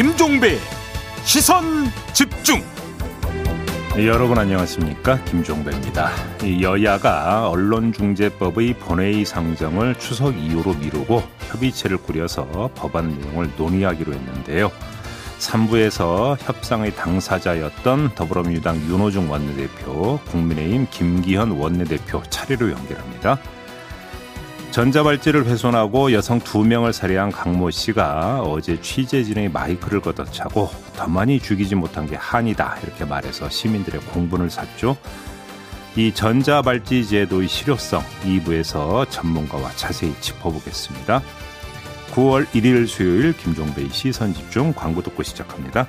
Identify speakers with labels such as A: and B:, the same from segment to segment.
A: 김종배 시선 집중
B: 네, 여러분 안녕하십니까 김종배입니다. 여야가 언론중재법의 본회의 상정을 추석 이후로 미루고 협의체를 꾸려서 법안 내용을 논의하기로 했는데요. 3부에서 협상의 당사자였던 더불어민주당 윤호중 원내대표, 국민의힘 김기현 원내대표 차례로 연결합니다. 전자발찌를 훼손하고 여성 두 명을 살해한 강모 씨가 어제 취재진의 마이크를 걷어차고 더 많이 죽이지 못한 게 한이다 이렇게 말해서 시민들의 공분을 샀죠. 이 전자발찌 제도의 실효성 2부에서 전문가와 자세히 짚어보겠습니다. 9월 1일 수요일 김종배의 시선 집중 광고 듣고 시작합니다.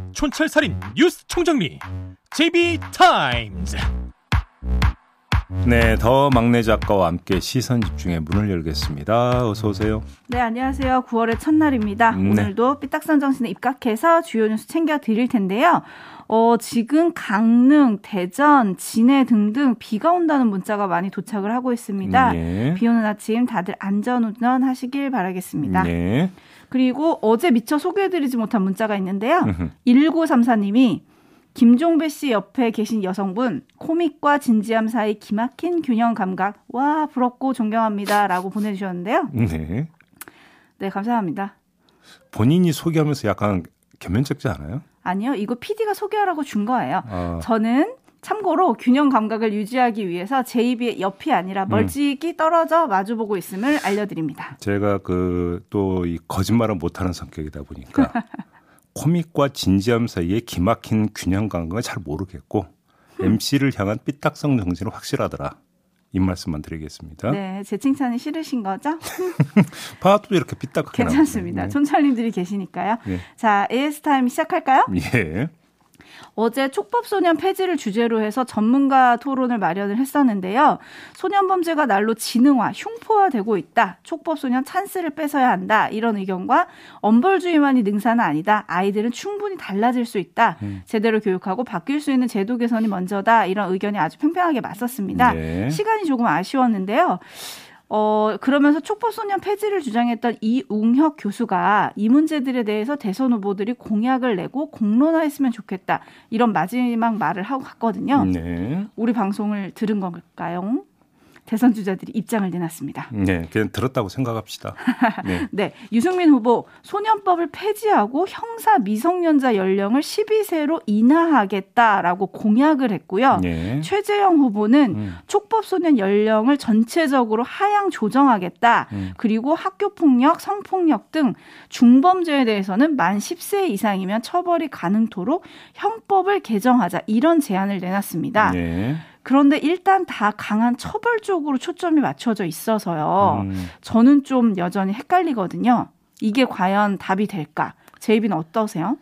A: 촌철살인 뉴스 총정리 JB타임즈
B: 네, 더 막내 작가와 함께 시선 집중의 문을 열겠습니다. 어서 오세요.
C: 네, 안녕하세요. 9월의 첫날입니다. 네. 오늘도 삐딱선 정신에 입각해서 주요 뉴스 챙겨 드릴 텐데요. 어, 지금 강릉, 대전, 진해 등등 비가 온다는 문자가 많이 도착을 하고 있습니다. 네. 비 오는 아침 다들 안전운전 하시길 바라겠습니다. 네. 그리고 어제 미처 소개해드리지 못한 문자가 있는데요. 1934님이 김종배 씨 옆에 계신 여성분 코믹과 진지함 사이 기막힌 균형 감각 와 부럽고 존경합니다라고 보내주셨는데요. 네. 네 감사합니다.
B: 본인이 소개하면서 약간 겸연쩍지 않아요?
C: 아니요 이거 PD가 소개하라고 준 거예요. 아. 저는 참고로 균형 감각을 유지하기 위해서 제 입이 옆이 아니라 멀찍이 음. 떨어져 마주보고 있음을 알려드립니다.
B: 제가 그 또 이 거짓말을 못하는 성격이다 보니까 코믹과 진지함 사이에 기막힌 균형 감각을 잘 모르겠고 MC를 향한 삐딱성 정신은 확실하더라. 이 말씀만 드리겠습니다.
C: 네, 제 칭찬이 싫으신 거죠?
B: 봐도 이렇게 삐딱하게
C: 괜찮습니다. 네. 촌철님들이 계시니까요. 네. 자, AS 타임 시작할까요?
B: 예.
C: 어제 촉법소년 폐지를 주제로 해서 전문가 토론을 마련을 했었는데요. 소년 범죄가 날로 지능화, 흉포화되고 있다. 촉법소년 찬스를 뺏어야 한다. 이런 의견과 엄벌주의만이 능사는 아니다. 아이들은 충분히 달라질 수 있다. 음. 제대로 교육하고 바뀔 수 있는 제도 개선이 먼저다. 이런 의견이 아주 팽팽하게 맞섰습니다. 네. 시간이 조금 아쉬웠는데요. 어, 그러면서 촉법소년 폐지를 주장했던 이웅혁 교수가 이 문제들에 대해서 대선 후보들이 공약을 내고 공론화했으면 좋겠다. 이런 마지막 말을 하고 갔거든요. 네. 우리 방송을 들은 걸까요? 대선 주자들이 입장을 내놨습니다.
B: 네, 그냥 들었다고 생각합시다.
C: 네. 네. 유승민 후보 소년법을 폐지하고 형사 미성년자 연령을 12세로 인하하겠다라고 공약을 했고요. 네. 최재형 후보는 음. 촉법 소년 연령을 전체적으로 하향 조정하겠다. 음. 그리고 학교 폭력, 성폭력 등 중범죄에 대해서는 만 10세 이상이면 처벌이 가능토록 형법을 개정하자 이런 제안을 내놨습니다. 네. 그런데 일단 다 강한 처벌 쪽으로 초점이 맞춰져 있어서요. 음. 저는 좀 여전히 헷갈리거든요. 이게 과연 답이 될까? 제 입은 어떠세요?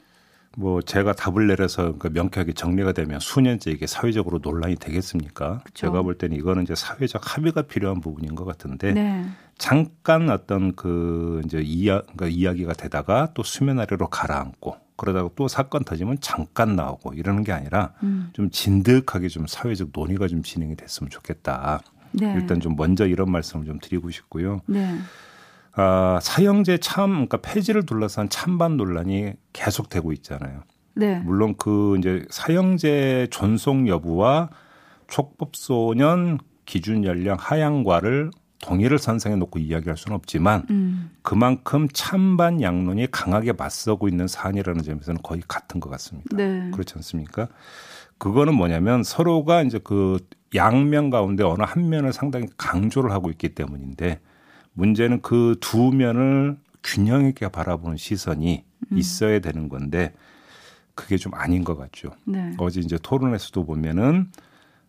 B: 뭐 제가 답을 내려서 그 명쾌하게 정리가 되면 수년째 이게 사회적으로 논란이 되겠습니까? 그쵸. 제가 볼 때는 이거는 이제 사회적 합의가 필요한 부분인 것 같은데 네. 잠깐 어떤 그 이제 이야, 그러니까 이야기가 되다가 또 수면 아래로 가라앉고 그러다가 또 사건 터지면 잠깐 나오고 이러는 게 아니라 음. 좀 진득하게 좀 사회적 논의가 좀 진행이 됐으면 좋겠다. 네. 일단 좀 먼저 이런 말씀을 좀 드리고 싶고요. 네. 아, 사형제 참, 그러니까 폐지를 둘러싼 찬반 논란이 계속되고 있잖아요. 네. 물론 그 이제 사형제 존속 여부와 촉법소년 기준 연령 하향과를 동의를 선상에 놓고 이야기할 수는 없지만 음. 그만큼 찬반 양론이 강하게 맞서고 있는 사안이라는 점에서는 거의 같은 것 같습니다. 네. 그렇지 않습니까? 그거는 뭐냐면 서로가 이제 그 양면 가운데 어느 한 면을 상당히 강조를 하고 있기 때문인데 문제는 그 두 면을 균형 있게 바라보는 시선이 음. 있어야 되는 건데 그게 좀 아닌 것 같죠. 네. 어제 이제 토론에서도 보면은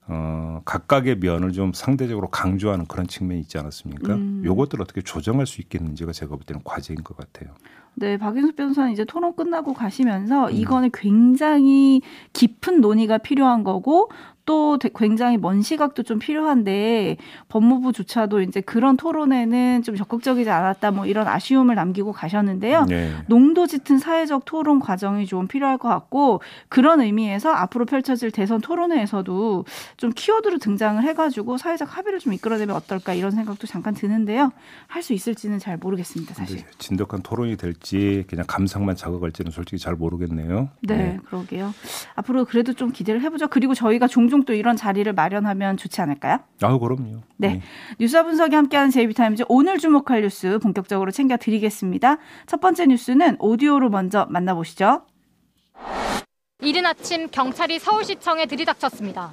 B: 어, 각각의 면을 좀 상대적으로 강조하는 그런 측면이 있지 않았습니까? 음. 요것들 어떻게 조정할 수 있겠는지가 제가 볼 때는 과제인 것 같아요.
C: 네, 박인숙 변호사는 이제 토론 끝나고 가시면서 음. 이거는 굉장히 깊은 논의가 필요한 거고 또 굉장히 먼 시각도 좀 필요한데 법무부조차도 이제 그런 토론에는 좀 적극적이지 않았다 뭐 이런 아쉬움을 남기고 가셨는데요. 네. 농도 짙은 사회적 토론 과정이 좀 필요할 것 같고 그런 의미에서 앞으로 펼쳐질 대선 토론회에서도 좀 키워드로 등장을 해가지고 사회적 합의를 좀 이끌어내면 어떨까 이런 생각도 잠깐 드는데요. 할 수 있을지는 잘 모르겠습니다, 사실.
B: 진득한 토론이 될지 그냥 감상만 작업할지는 솔직히 잘 모르겠네요.
C: 네, 네. 그러게요. 앞으로 그래도 좀 기대를 해보죠. 그리고 저희가 종종 종종 또 이런 자리를 마련하면 좋지 않을까요?
B: 아, 그럼요.
C: 네. 네. 뉴스와 분석이 함께하는 제이비타임즈 오늘 주목할 뉴스 본격적으로 챙겨드리겠습니다. 첫 번째 뉴스는 오디오로 먼저 만나보시죠.
D: 이른 아침 경찰이 서울시청에 들이닥쳤습니다.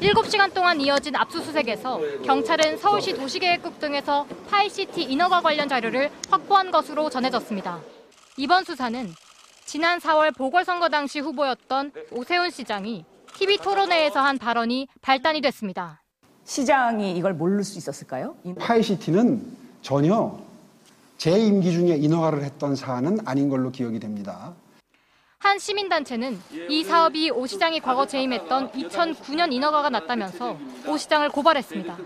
D: 7시간 동안 이어진 압수수색에서 경찰은 서울시 도시계획국 등에서 파이시티 인허가 관련 자료를 확보한 것으로 전해졌습니다. 이번 수사는 지난 4월 보궐선거 당시 후보였던 오세훈 시장이 TV 토론회에서 한 발언이 발단이 됐습니다.
E: 시장이 이걸 모를 수 있었을까요?
F: 파이시티는 전혀 제 임기 중에 인허가를 했던 사안은 아닌 걸로 기억이 됩니다.
D: 한 시민단체는 이 사업이 오 시장이 과거 재임했던 2009년 인허가가 났다면서 오 시장을 고발했습니다.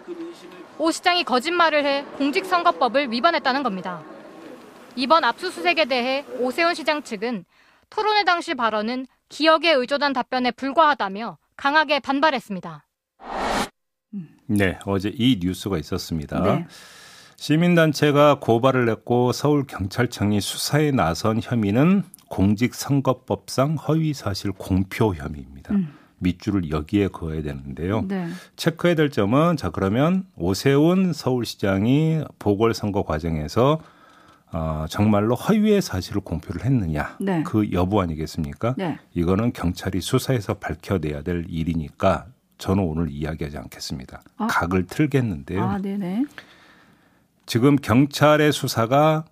D: 오 시장이 거짓말을 해 공직선거법을 위반했다는 겁니다. 이번 압수수색에 대해 오세훈 시장 측은 토론회 당시 발언은 기억에 의존한 답변에 불과하다며 강하게 반발했습니다.
B: 네, 어제 이 뉴스가 있었습니다. 네. 시민단체가 고발을 했고 서울경찰청이 수사에 나선 혐의는 공직선거법상 허위사실 공표 혐의입니다. 음. 밑줄을 여기에 그어야 되는데요. 네. 체크해야 될 점은 자 그러면 오세훈 서울시장이 보궐선거 과정에서 어, 정말로 허위의 사실을 공표를 했느냐 네. 그 여부 아니겠습니까? 네. 이거는 경찰이 수사해서 밝혀내야 될 일이니까 저는 오늘 이야기하지 않겠습니다. 아? 각을 틀겠는데요. 아, 지금 경찰의 수사가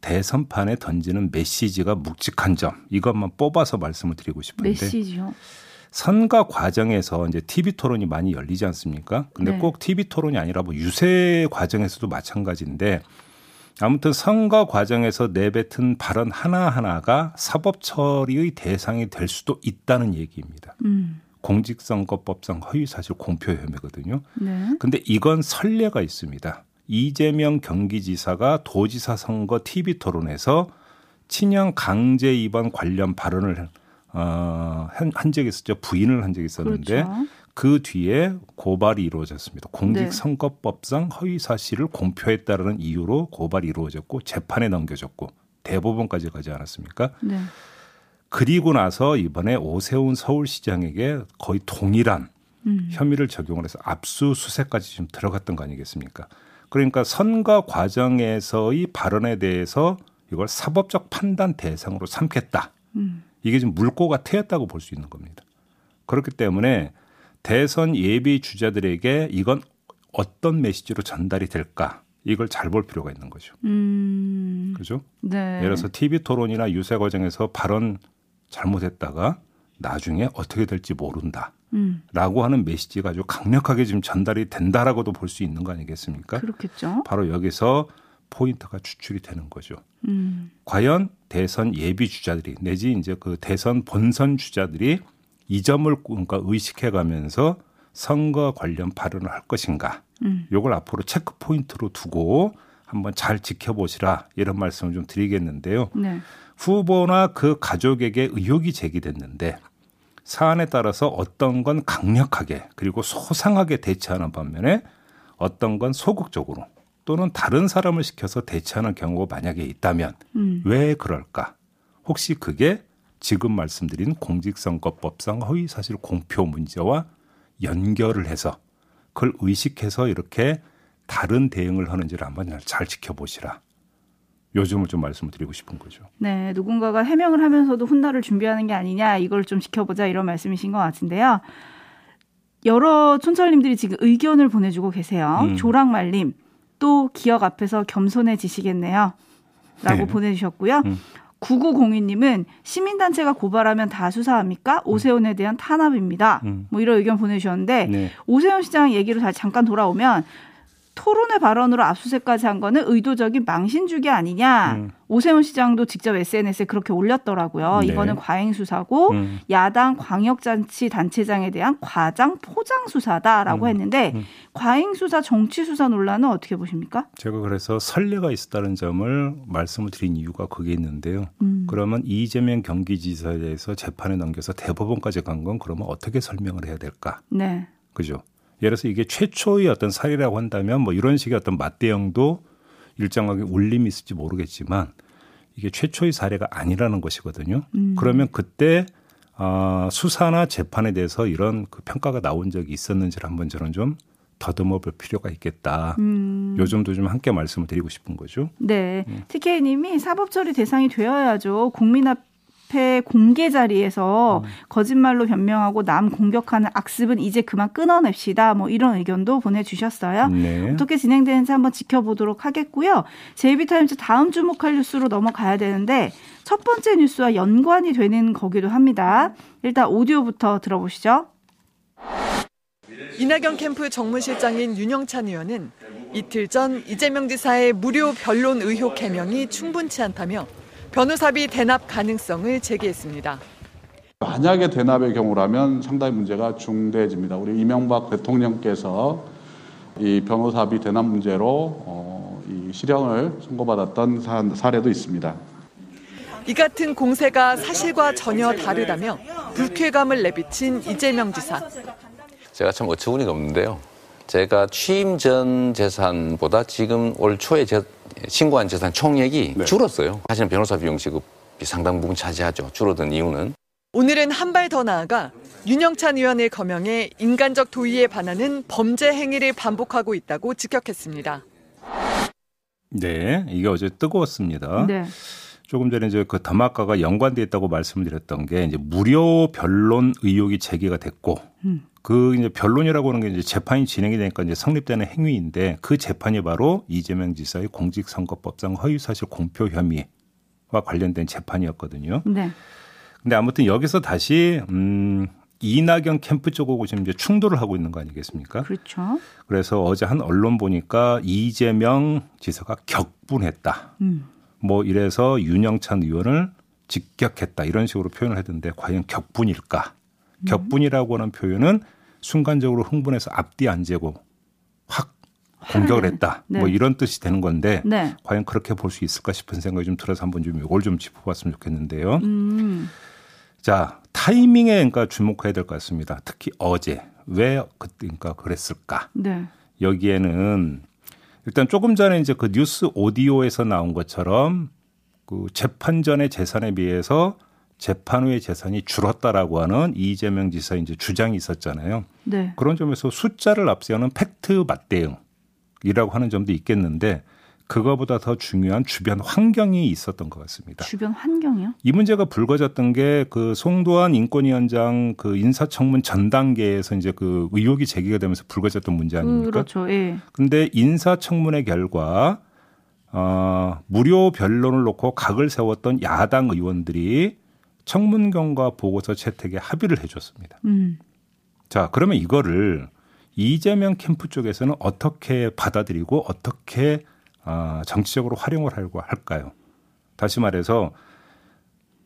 B: 대선판에 던지는 메시지가 묵직한 점 이것만 뽑아서 말씀을 드리고 싶은데
C: 메시지요.
B: 선거 과정에서 이제 TV 토론이 많이 열리지 않습니까? 근데 네. 꼭 TV 토론이 아니라 뭐 유세 과정에서도 마찬가지인데 아무튼 선거 과정에서 내뱉은 발언 하나하나가 사법 처리의 대상이 될 수도 있다는 얘기입니다. 음. 공직선거법상 허위사실 공표 혐의거든요. 네. 근데 이건 선례가 있습니다. 이재명 경기지사가 도지사 선거 TV 토론에서 친형 강제 입원 관련 발언을 어, 한, 한 적이 있었죠. 부인을 한 적이 있었는데 그렇죠. 그 뒤에 고발이 이루어졌습니다. 공직선거법상 허위 사실을 공표했다라는 이유로 고발이 이루어졌고 재판에 넘겨졌고 대법원까지 가지 않았습니까? 네. 그리고 나서 이번에 오세훈 서울시장에게 거의 동일한 음. 혐의를 적용을 해서 압수수색까지 좀 들어갔던 거 아니겠습니까? 그러니까 선거 과정에서의 발언에 대해서 이걸 사법적 판단 대상으로 삼겠다. 음. 이게 좀 물꼬가 트였다고 볼 수 있는 겁니다. 그렇기 때문에 대선 예비 주자들에게 이건 어떤 메시지로 전달이 될까 이걸 잘 볼 필요가 있는 거죠. 음. 그죠? 네. 예를 들어서 TV 토론이나 유세 과정에서 발언 잘못했다가 나중에 어떻게 될지 모른다. 음. 라고 하는 메시지가 아주 강력하게 지금 전달이 된다라고도 볼 수 있는 거 아니겠습니까?
C: 그렇겠죠.
B: 바로 여기서 포인트가 추출이 되는 거죠. 음. 과연 대선 예비 주자들이 내지 이제 그 대선 본선 주자들이 이 점을 뭔가 의식해 가면서 선거 관련 발언을 할 것인가. 음. 요걸 앞으로 체크 포인트로 두고 한번 잘 지켜보시라 이런 말씀을 좀 드리겠는데요. 네. 후보나 그 가족에게 의혹이 제기됐는데 사안에 따라서 어떤 건 강력하게 그리고 소상하게 대처하는 반면에 어떤 건 소극적으로 또는 다른 사람을 시켜서 대처하는 경우가 만약에 있다면 음. 왜 그럴까? 혹시 그게 지금 말씀드린 공직선거법상 허위사실 공표 문제와 연결을 해서 그걸 의식해서 이렇게 다른 대응을 하는지를 한번 잘 지켜보시라. 요즘을 좀 말씀을 드리고 싶은 거죠.
C: 네, 누군가가 해명을 하면서도 훗날을 준비하는 게 아니냐 이걸 좀 지켜보자 이런 말씀이신 것 같은데요. 여러 촌철님들이 지금 의견을 보내주고 계세요. 음. 조랑말님 또 기억 앞에서 겸손해지시겠네요. 라고 네. 보내주셨고요. 음. 9902님은 시민단체가 고발하면 다 수사합니까? 오세훈에 대한 탄압입니다. 음. 뭐 이런 의견 보내주셨는데 네. 오세훈 시장 얘기로 잠깐 돌아오면 토론회 발언으로 압수수색까지 한 거는 의도적인 망신주기 아니냐. 음. 오세훈 시장도 직접 SNS에 그렇게 올렸더라고요. 네. 이거는 과잉 수사고 음. 야당 광역잔치 단체장에 대한 과장 포장 수사다라고 음. 했는데 음. 과잉 수사 정치 수사 논란은 어떻게 보십니까?
B: 제가 그래서 선례가 있었다는 점을 말씀을 드린 이유가 그게 있는데요. 음. 그러면 이재명 경기지사에 대해서 재판에 넘겨서 대법원까지 간 건 그러면 어떻게 설명을 해야 될까? 네. 그죠? 예를 들어서 이게 최초의 어떤 사례라고 한다면 뭐 이런 식의 어떤 맞대응도 일정하게 울림이 있을지 모르겠지만 이게 최초의 사례가 아니라는 것이거든요. 음. 그러면 그때 어, 수사나 재판에 대해서 이런 그 평가가 나온 적이 있었는지를 한번 저는 좀 더듬어 볼 필요가 있겠다. 음. 요즘도 좀 함께 말씀을 드리고 싶은 거죠.
C: 네. 음. TK님이 사법 처리 대상이 되어야죠. 국민 앞 앞에 공개 자리에서 음. 거짓말로 변명하고 남 공격하는 악습은 이제 그만 끊어냅시다. 뭐 이런 의견도 보내주셨어요. 네. 어떻게 진행되는지 한번 지켜보도록 하겠고요. 제이비타임즈 다음 주목할 뉴스로 넘어가야 되는데 첫 번째 뉴스와 연관이 되는 거기도 합니다. 일단 오디오부터 들어보시죠.
G: 이낙연 캠프 정무실장인 윤영찬 의원은 이틀 전 이재명 지사의 무료 변론 의혹 해명이 충분치 않다며 변호사비 대납 가능성을 제기했습니다.
H: 만약에 대납의 경우라면 상당히 문제가 중대해집니다. 우리 이명박 대통령께서 이 변호사비 대납 문제로 어, 이 실형을 선고받았던 사례도 있습니다.
G: 이 같은 공세가 사실과 전혀 다르다며 불쾌감을 내비친 이재명 지사.
I: 제가 참 어처구니가 없는데요. 제가 취임 전 재산보다 지금 올 초에 제, 신고한 재산 총액이 네. 줄었어요. 사실은 변호사 비용 지급이 상당 부분 차지하죠. 줄어든 이유는.
G: 오늘은 한 발 더 나아가 윤영찬 의원의 거명에 인간적 도의에 반하는 범죄 행위를 반복하고 있다고 직격했습니다.
B: 네, 이게 어제 뜨거웠습니다. 네. 조금 전에 이제 그 더마카가 연관돼 있다고 말씀드렸던 게 이제 무료 변론 의혹이 제기가 됐고 음. 그 이제 변론이라고 하는 게 이제 재판이 진행이 되니까 이제 성립되는 행위인데 그 재판이 바로 이재명 지사의 공직선거법상 허위사실 공표 혐의와 관련된 재판이었거든요. 네. 근데 아무튼 여기서 다시 음 이낙연 캠프 쪽하고 지금 이제 충돌을 하고 있는 거 아니겠습니까?
C: 그렇죠.
B: 그래서 어제 한 언론 보니까 이재명 지사가 격분했다. 음. 뭐 이래서 윤영찬 의원을 직격했다 이런 식으로 표현을 했는데 과연 격분일까? 음. 격분이라고 하는 표현은 순간적으로 흥분해서 앞뒤 안 재고 확 공격을 했다. 네. 뭐 이런 뜻이 되는 건데 네. 과연 그렇게 볼 수 있을까 싶은 생각이 좀 들어서 한번 좀 이걸 좀 짚어봤으면 좋겠는데요. 음. 자 타이밍에 그러니까 주목해야 될 것 같습니다. 특히 어제 왜 그러니까 그랬을까? 네. 여기에는 일단 조금 전에 이제 그 뉴스 오디오에서 나온 것처럼 그 재판 전의 재산에 비해서 재판 후의 재산이 줄었다라고 하는 이재명 지사 이제 주장이 있었잖아요. 네. 그런 점에서 숫자를 앞세우는 팩트 맞대응이라고 하는 점도 있겠는데 그거보다 더 중요한 주변 환경이 있었던 것 같습니다.
C: 주변 환경이요?
B: 이 문제가 불거졌던 게 그 송도한 인권위원장 그 인사청문 전 단계에서 이제 그 의혹이 제기가 되면서 불거졌던 문제 아닙니까?
C: 그렇죠. 예.
B: 근데 인사청문회 결과 어, 무료 변론을 놓고 각을 세웠던 야당 의원들이 청문 경과 보고서 채택에 합의를 해줬습니다. 음. 자, 그러면 이거를 이재명 캠프 쪽에서는 어떻게 받아들이고 어떻게 아, 정치적으로 활용을 하려고 할까요? 다시 말해서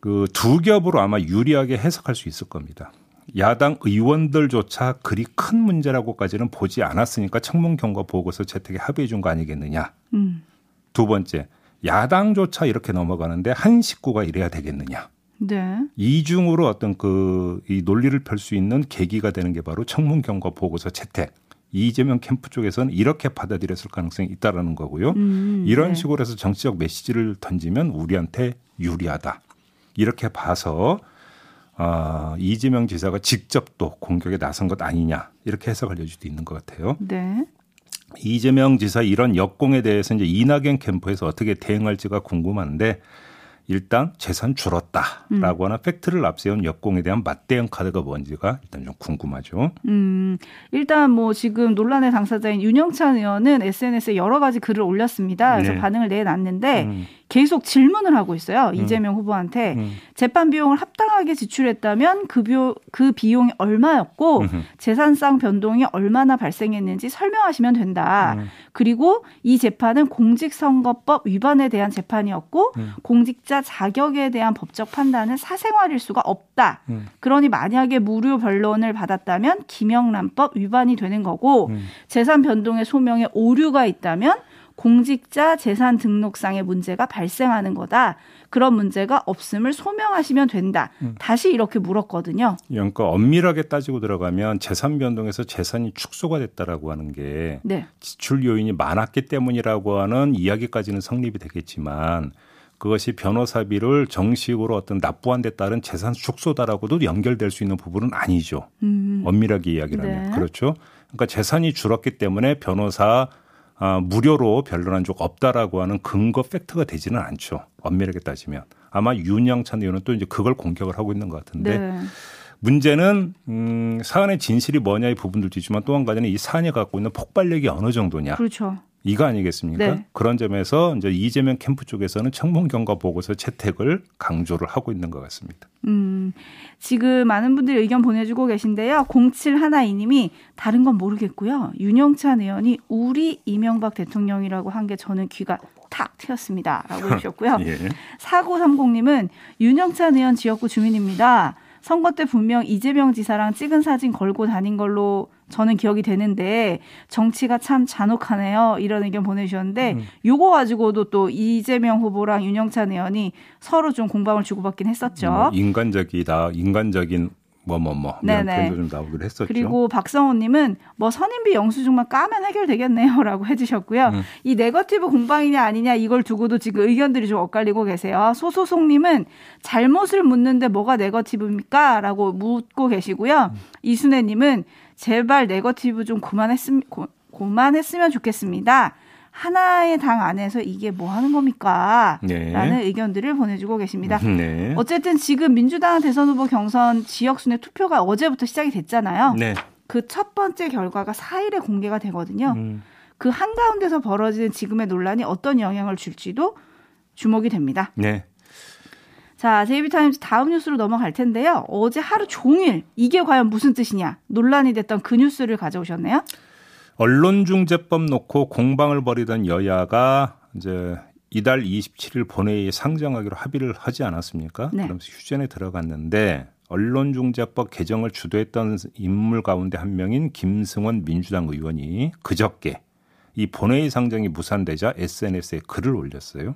B: 그 두 겹으로 아마 유리하게 해석할 수 있을 겁니다. 야당 의원들조차 그리 큰 문제라고까지는 보지 않았으니까 청문 경과 보고서 채택에 합의해 준 거 아니겠느냐. 음. 두 번째, 야당조차 이렇게 넘어가는데 한 식구가 이래야 되겠느냐. 네. 이중으로 어떤 그 이 논리를 펼 수 있는 계기가 되는 게 바로 청문 경과 보고서 채택. 이재명 캠프 쪽에서는 이렇게 받아들였을 가능성이 있다라는 거고요. 음, 이런 네. 식으로 해서 정치적 메시지를 던지면 우리한테 유리하다. 이렇게 봐서 아, 이재명 지사가 직접 또 공격에 나선 것 아니냐 이렇게 해석을 해줄 수도 있는 것 같아요. 네. 이재명 지사 이런 역공에 대해서 이제 이낙연 캠프에서 어떻게 대응할지가 궁금한데 일단 재산 줄었다라고 음. 하는 팩트를 앞세운 역공에 대한 맞대응 카드가 뭔지가 일단 좀 궁금하죠.
C: 음, 일단 뭐 지금 논란의 당사자인 윤영찬 의원은 SNS에 여러 가지 글을 올렸습니다. 그래서 네. 반응을 내놨는데 음. 계속 질문을 하고 있어요. 음. 이재명 후보한테 음. 재판 비용을 합당하게 지출했다면 그, 비용, 그 비용이 얼마였고 음흠. 재산상 변동이 얼마나 발생했는지 설명하시면 된다. 음. 그리고 이 재판은 공직선거법 위반에 대한 재판이었고 음. 공직자 자격에 대한 법적 판단은 사생활일 수가 없다. 음. 그러니 만약에 무료 변론을 받았다면 김영란법 위반이 되는 거고 음. 재산 변동의 소명에 오류가 있다면 공직자 재산 등록상의 문제가 발생하는 거다. 그런 문제가 없음을 소명하시면 된다. 음. 다시 이렇게 물었거든요.
B: 그러니까 엄밀하게 따지고 들어가면 재산 변동에서 재산이 축소가 됐다라고 하는 게 네. 지출 요인이 많았기 때문이라고 하는 이야기까지는 성립이 되겠지만 그것이 변호사비를 정식으로 어떤 납부한 데 따른 재산 축소다라고도 연결될 수 있는 부분은 아니죠. 음. 엄밀하게 이야기를 하면. 네. 그렇죠. 그러니까 재산이 줄었기 때문에 변호사 아, 무료로 변론한 적 없다라고 하는 근거 팩트가 되지는 않죠. 엄밀하게 따지면 아마 윤영찬 의원은 또 이제 그걸 공격을 하고 있는 것 같은데 네. 문제는 음, 사안의 진실이 뭐냐의 부분들도 있지만 또 한 가지는 이 사안이 갖고 있는 폭발력이 어느 정도냐.
C: 그렇죠.
B: 이거 아니겠습니까? 네. 그런 점에서 이제 이재명 캠프 쪽에서는 청문 경과 보고서 채택을 강조를 하고 있는 것 같습니다.
C: 음, 지금 많은 분들이 의견 보내주고 계신데요. 0712님이 다른 건 모르겠고요. 윤영찬 의원이 우리 이명박 대통령이라고 한 게 저는 귀가 탁 트였습니다. 라고 해주셨고요. 예. 4930님은 윤영찬 의원 지역구 주민입니다. 선거 때 분명 이재명 지사랑 찍은 사진 걸고 다닌 걸로 저는 기억이 되는데 정치가 참 잔혹하네요. 이런 의견 보내주셨는데 음. 요거 가지고도 또 이재명 후보랑 윤영찬 의원이 서로 좀 공방을 주고받긴 했었죠.
B: 음, 인간적이다. 인간적인 뭐뭐뭐 뭐, 뭐. 이런 표현도 좀 나오기로 했었죠.
C: 그리고 박성호님은 뭐 선임비 영수증만 까면 해결되겠네요라고 해주셨고요. 음. 이 네거티브 공방이냐 아니냐 이걸 두고도 지금 의견들이 좀 엇갈리고 계세요. 소소송님은 잘못을 묻는데 뭐가 네거티브입니까?라고 묻고 계시고요. 음. 이순애님은 제발 네거티브 좀 그만했음 고, 그만했으면 좋겠습니다. 하나의 당 안에서 이게 뭐 하는 겁니까? 네. 라는 의견들을 보내주고 계십니다. 네. 어쨌든 지금 민주당 대선 후보 경선 지역순회 투표가 어제부터 시작이 됐잖아요. 네. 그 첫 번째 결과가 4일에 공개가 되거든요. 음. 그 한가운데서 벌어지는 지금의 논란이 어떤 영향을 줄지도 주목이 됩니다. 네. 자, 제이비타임즈 다음 뉴스로 넘어갈 텐데요. 어제 하루 종일 이게 과연 무슨 뜻이냐 논란이 됐던 그 뉴스를 가져오셨네요.
B: 언론중재법 놓고 공방을 벌이던 여야가 이제 이달 27일 본회의에 상정하기로 합의를 하지 않았습니까? 네. 그러면서 휴전에 들어갔는데 언론중재법 개정을 주도했던 인물 가운데 한 명인 김승원 민주당 의원이 그저께 이 본회의 상정이 무산되자 SNS에 글을 올렸어요.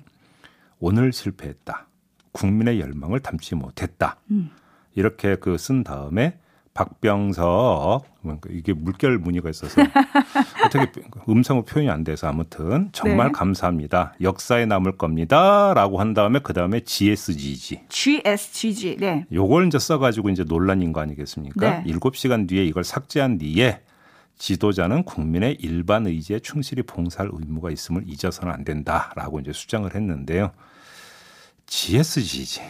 B: 오늘 실패했다. 국민의 열망을 담지 못했다. 음. 이렇게 그 쓴 다음에 박병석 이게 물결 무늬가 있어서 어떻게 음성어 표현이 안 돼서 아무튼 정말 네. 감사합니다. 역사에 남을 겁니다라고 한 다음에 그 다음에 GSGG.
C: GSGG. 네.
B: 요걸 이제 써가지고 이제 논란인 거 아니겠습니까? 네. 7시간 뒤에 이걸 삭제한 뒤에 지도자는 국민의 일반 의지에 충실히 봉사할 의무가 있음을 잊어서는 안 된다라고 이제 수정을 했는데요. GSGG.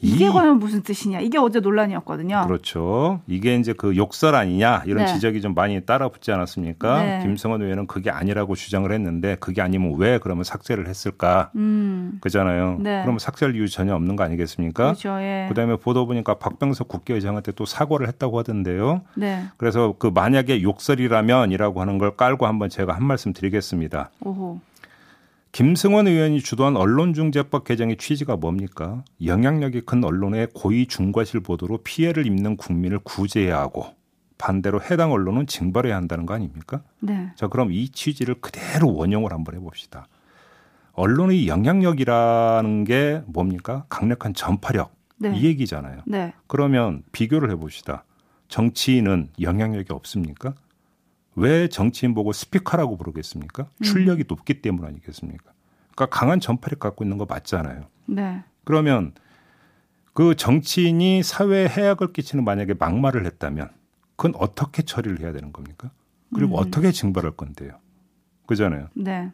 C: 이게 과연 무슨 뜻이냐? 이게 어제 논란이었거든요.
B: 그렇죠. 이게 이제 그 욕설 아니냐 이런 네. 지적이 좀 많이 따라붙지 않았습니까? 네. 김성원 의원은 그게 아니라고 주장을 했는데 그게 아니면 왜 그러면 삭제를 했을까? 음. 그잖아요. 네. 그러면 삭제할 이유 전혀 없는 거 아니겠습니까?
C: 그렇죠. 예.
B: 그다음에 보도 보니까 박병석 국회의장한테 또 사과를 했다고 하던데요. 네. 그래서 그 만약에 욕설이라면이라고 하는 걸 깔고 한번 제가 한 말씀 드리겠습니다. 오호. 김승원 의원이 주도한 언론중재법 개정의 취지가 뭡니까? 영향력이 큰 언론의 고의 중과실 보도로 피해를 입는 국민을 구제해야 하고 반대로 해당 언론은 징벌해야 한다는 거 아닙니까? 네. 자, 그럼 이 취지를 그대로 원용을 한번 해봅시다. 언론의 영향력이라는 게 뭡니까? 강력한 전파력. 네. 이 얘기잖아요. 네. 그러면 비교를 해봅시다. 정치인은 영향력이 없습니까? 왜 정치인 보고 스피커라고 부르겠습니까? 음. 출력이 높기 때문 아니겠습니까? 그러니까 강한 전파력 갖고 있는 거 맞잖아요. 네. 그러면 그 정치인이 사회에 해악을 끼치는 만약에 막말을 했다면 그건 어떻게 처리를 해야 되는 겁니까? 그리고 음. 어떻게 징벌할 건데요? 그잖아요. 네.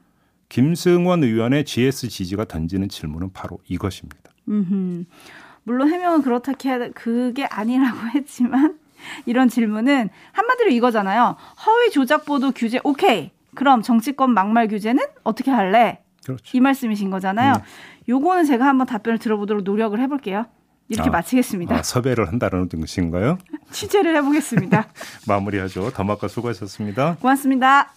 B: 김승원 의원의 GS 지지가 던지는 질문은 바로 이것입니다. 음흠.
C: 물론 해명은 그렇다 해 그게 아니라고 했지만 이런 질문은 한마디로 이거잖아요. 허위 조작 보도 규제 오케이. 그럼 정치권 막말 규제는 어떻게 할래? 그렇죠. 이 말씀이신 거잖아요. 음. 요거는 제가 한번 답변을 들어보도록 노력을 해볼게요. 이렇게 아, 마치겠습니다.
B: 아, 섭외를 한다는 뜻인가요?
C: 취재를 해보겠습니다.
B: 마무리하죠. 더마카 수고하셨습니다.
C: 고맙습니다.